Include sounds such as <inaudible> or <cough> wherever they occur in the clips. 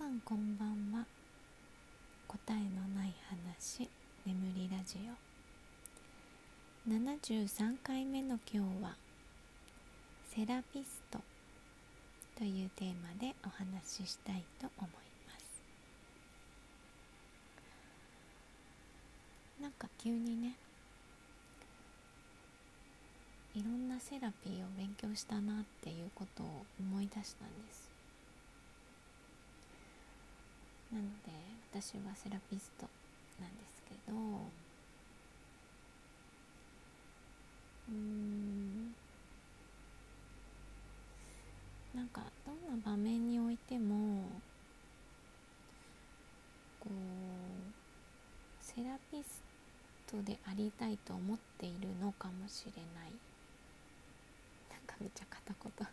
さんこんばんは。答えのない話眠りラジオ。73回目の今日はセラピストというテーマでお話ししたいと思います。なんか急にねいろんなセラピーを勉強したなっていうことを思い出したんです。なので私はセラピストなんですけどうんなんかどんな場面においてもこうセラピストでありたいと思っているのかもしれない。なんかめっちゃ片言。<laughs>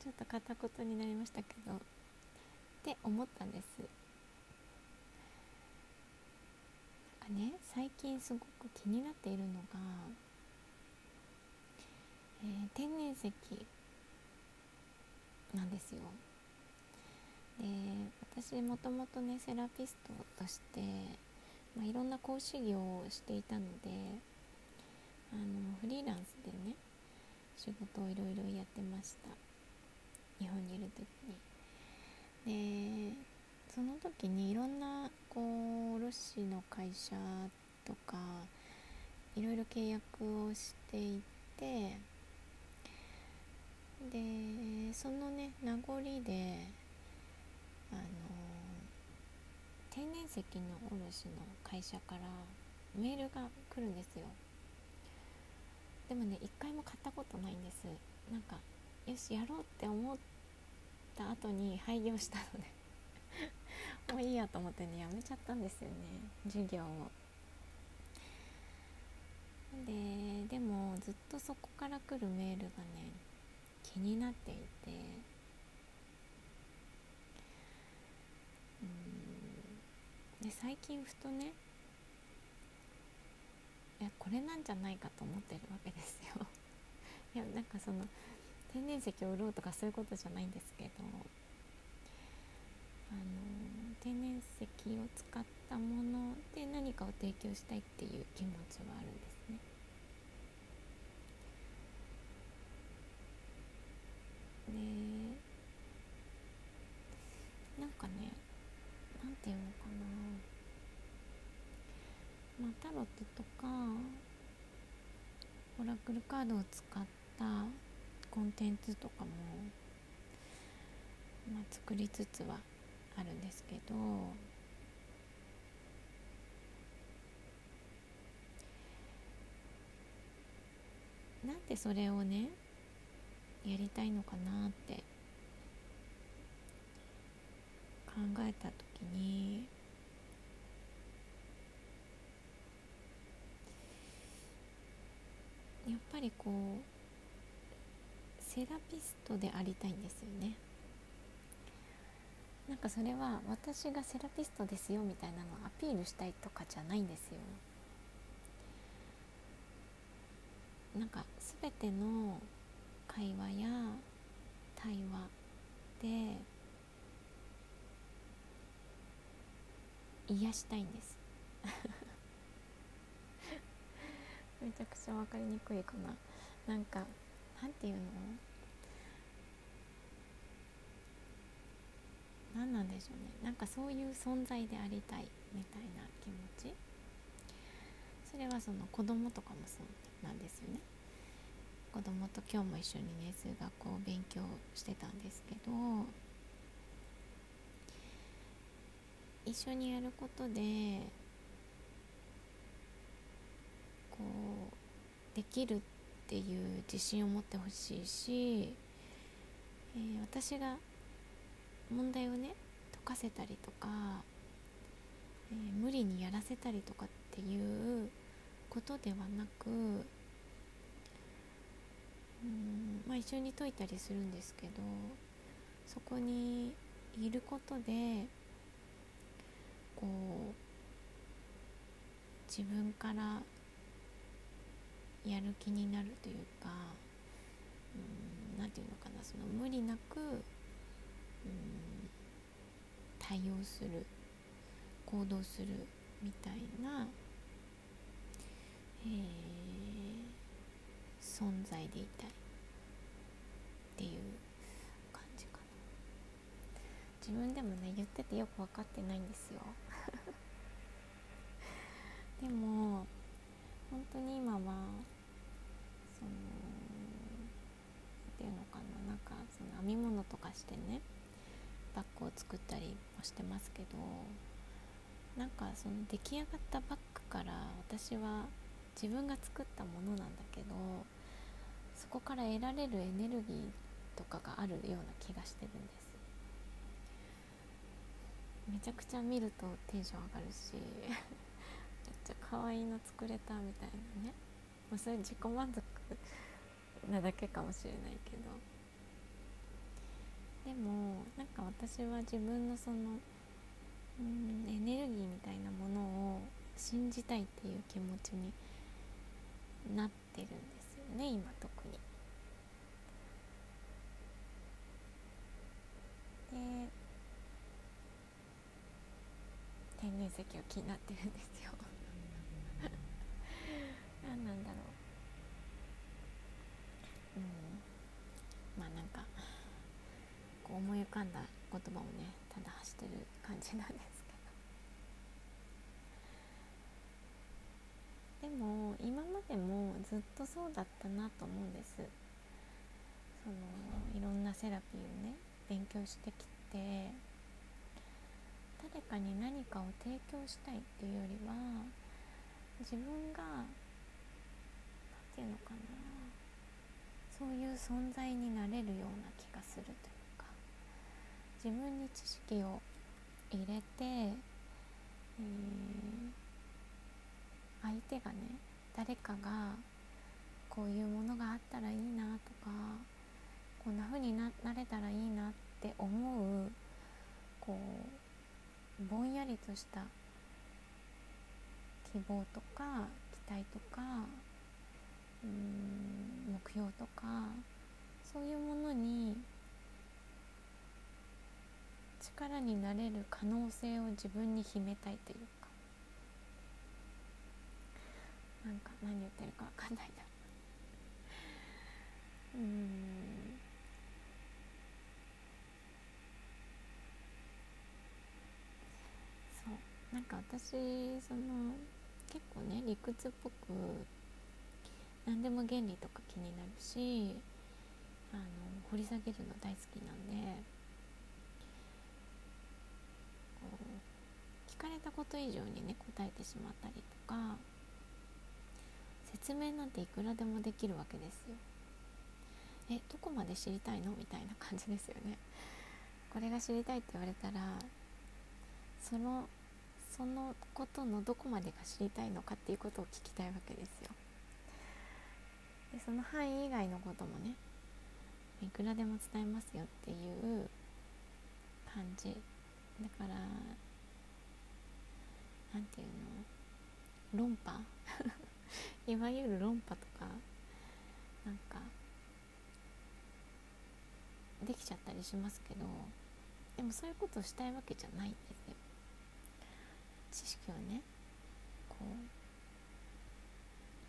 ちょっと片言になりましたけど。って思ったんです。なんかね最近すごく気になっているのが、えー、天然石なんですよ。で私もともとねセラピストとして、まあ、いろんな講師業をしていたのであのフリーランスでね仕事をいろいろやってました。日本にいる時に。でその時にいろんなこう卸の会社とかいろいろ契約をしていてでそのね名残であの天然石の卸の会社からメールが来るんですよ。でもね一回も買ったことないんです。なんかよしやろうって思った後に廃業したので <laughs> もういいやと思ってねやめちゃったんですよね授業を。ででもずっとそこから来るメールがね気になっていてうんで最近ふとねいやこれなんじゃないかと思ってるわけですよ。<laughs> いやなんかその天然石を売ろうとかそういうことじゃないんですけどあの天然石を使ったもので何かを提供したいっていう気持ちはあるんですね。でなんかねなんていうのかなまあタロットとかオラクルカードを使ったコンテンツとかも、まあ、作りつつはあるんですけどなんでそれをねやりたいのかなって考えた時にやっぱりこうセラピストでありたいんですよね。なんかそれは私がセラピストですよみたいなのをアピールしたいとかじゃないんですよ。なんか全ての会話や対話で癒したいんです。<laughs> めちゃくちゃ分かりにくいかな。なんかなんていうの？何なんでしょうねなんかそういう存在でありたいみたいな気持ち。それはその子供とかもそうなんですよね。子供と今日も一緒にね数学を勉強してたんですけど一緒にやることでこうできるっていう自信を持ってほしいし、えー、私が問題をね解かせたりとか、えー、無理にやらせたりとかっていうことではなくうんまあ一緒に解いたりするんですけどそこにいることでこう自分からやる気になるというか何て言うのかなその無理なく対応する行動するみたいな、えー、存在でいたいっていう感じかな。自分でもね言っててよく分かってないんですよでも本当に今はそのっていうのかななんかその編み物とかしてねバッグを作ったりもしてますけどなんかその出来上がったバッグから私は自分が作ったものなんだけどそこから得られるエネルギーとかがあるような気がしてるんです。めちゃくちゃ見るとテンション上がるしめっちゃ可愛いの作れたみたいなね、まあ、それ自己満足なだけかもしれないけど。でもなんか私は自分のそのうんエネルギーみたいなものを信じたいっていう気持ちになってるんですよね今特に。で天然石が気になってるんですよ <laughs> 何なんだろううんまあなんかこう思い浮かんだ言葉をねただ発してる感じなんですけど。でも今までもずっとそうだったなと思うんです。そのいろんなセラピーをね勉強してきて。誰かに何かを提供したいっていうよりは自分が何て言うのかな。そういう存在になれるような気がするというか。自分に知識を入れて、えー、相手がね誰かがこういうものがあったらいいなとかこんな風にななれたらいいなって思うこうぼんやりとした希望とか期待とかうん目標とかそういうものに力になれる可能性を自分に秘めたいというか。なんか何言ってるか分かんないな。うん。そう。なんか私その結構ね理屈っぽく何でも原理とか気になるしあの掘り下げるの大好きなんで聞かれたこと以上にね答えてしまったりとか説明なんていくらでもできるわけですよ。えどこまで知りたいの？みたいな感じですよね。これが知りたいって言われたらそのそのことのどこまでが知りたいのかっていうことを聞きたいわけですよ。でその範囲以外のこともねいくらでも伝えますよっていう感じだからなんていうの論破？<laughs> いわゆる論破とかなんかできちゃったりしますけどでもそういうことをしたいわけじゃないんですよ。知識をねこう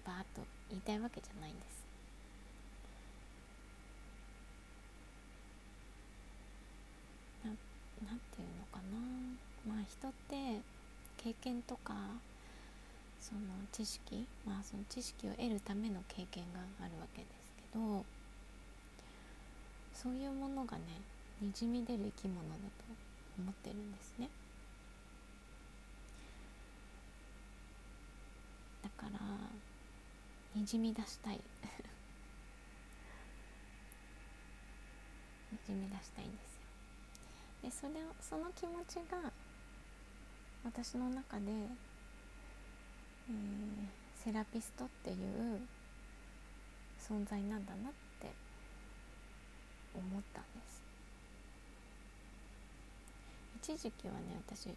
バーッと言いたいわけじゃないんです。ななんていうのかな。まあ人って経験とかその知識まあその知識を得るための経験があるわけですけどそういうものがねにじみ出る生き物だと思ってるんですね。だからにじみ出したい。<laughs> にじみ出したいんですよ。でそれその気持ちが私の中で、えー、セラピストっていう存在なんだなって思ったんです。一時期はね私占い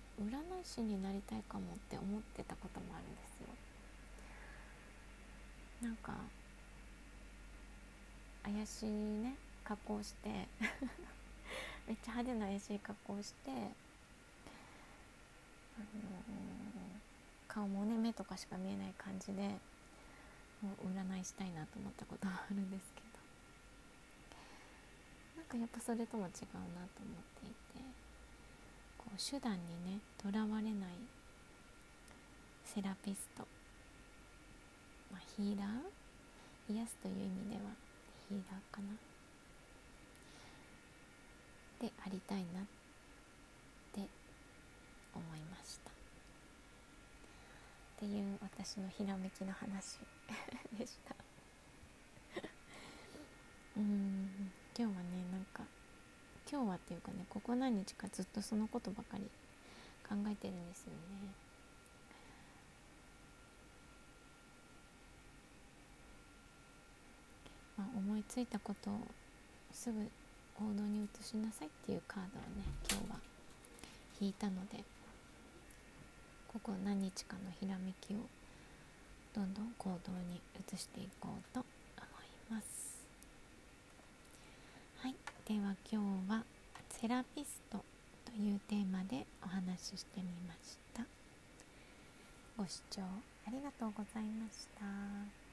師になりたいかもって思ってたこともあるんですよ。なんか怪しいね格好して <laughs> めっちゃ派手な怪しい格好してあの顔もね目とかしか見えない感じでもう占いしたいなと思ったことはあるんですけど。なんかやっぱそれとも違うなと思っていてこう手段にねとらわれないセラピスト、まあ、ヒーラー？癒すという意味ではヒーラーかな？でありたいなって思いました。っていう私のひらめきの話 <laughs> でした。<laughs> うん今日はねなんか今日はっていうかねここ何日かずっとそのことばかり考えてるんですよね。まあ、思いついたことをすぐ行動に移しなさいっていうカードをね今日は引いたので。ここ何日かのひらめきをどんどん行動に移していこうと思いますはいでは今日はセラピストというテーマでお話ししてみましたご視聴ありがとうございました。